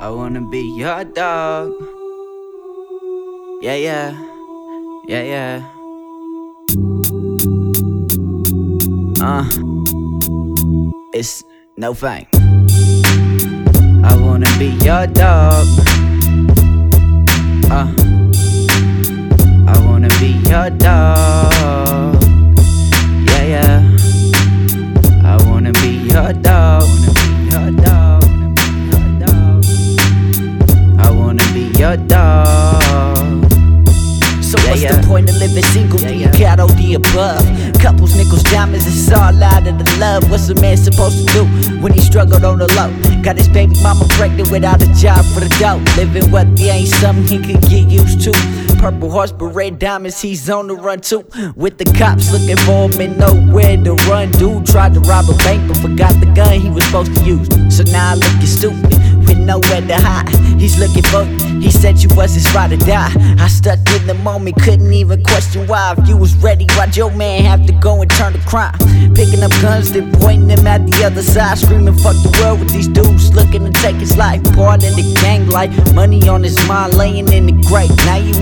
I wanna be your dog. Yeah, yeah, yeah, yeah. Uh, it's no fame. I wanna be your dog. Uh, I wanna be your dog. Your dog. So Yeah, what's yeah. the point of living single? Yeah, yeah. got all the above? Couples, nickels, diamonds, it's all out of the love. What's a man supposed to do when he struggled on the low? Got his baby mama pregnant without a job for the dough. Living wealthy ain't something he could get used to. Purple horse, but red diamonds, he's on the run too. With the cops looking for him and nowhere to run. Dude tried to rob a bank, but forgot the gun he was supposed to use. So now I'm looking stupid with nowhere to hide. He's looking for. He said you was his ride or die. I stuck in the moment, couldn't even question why. If you was ready, why'd your man have to go and turn to crime? Picking up guns, then pointing them at the other side, screaming fuck the world with these dudes looking to take his life. Part in the gang life, money on his mind, laying in the grave. Now you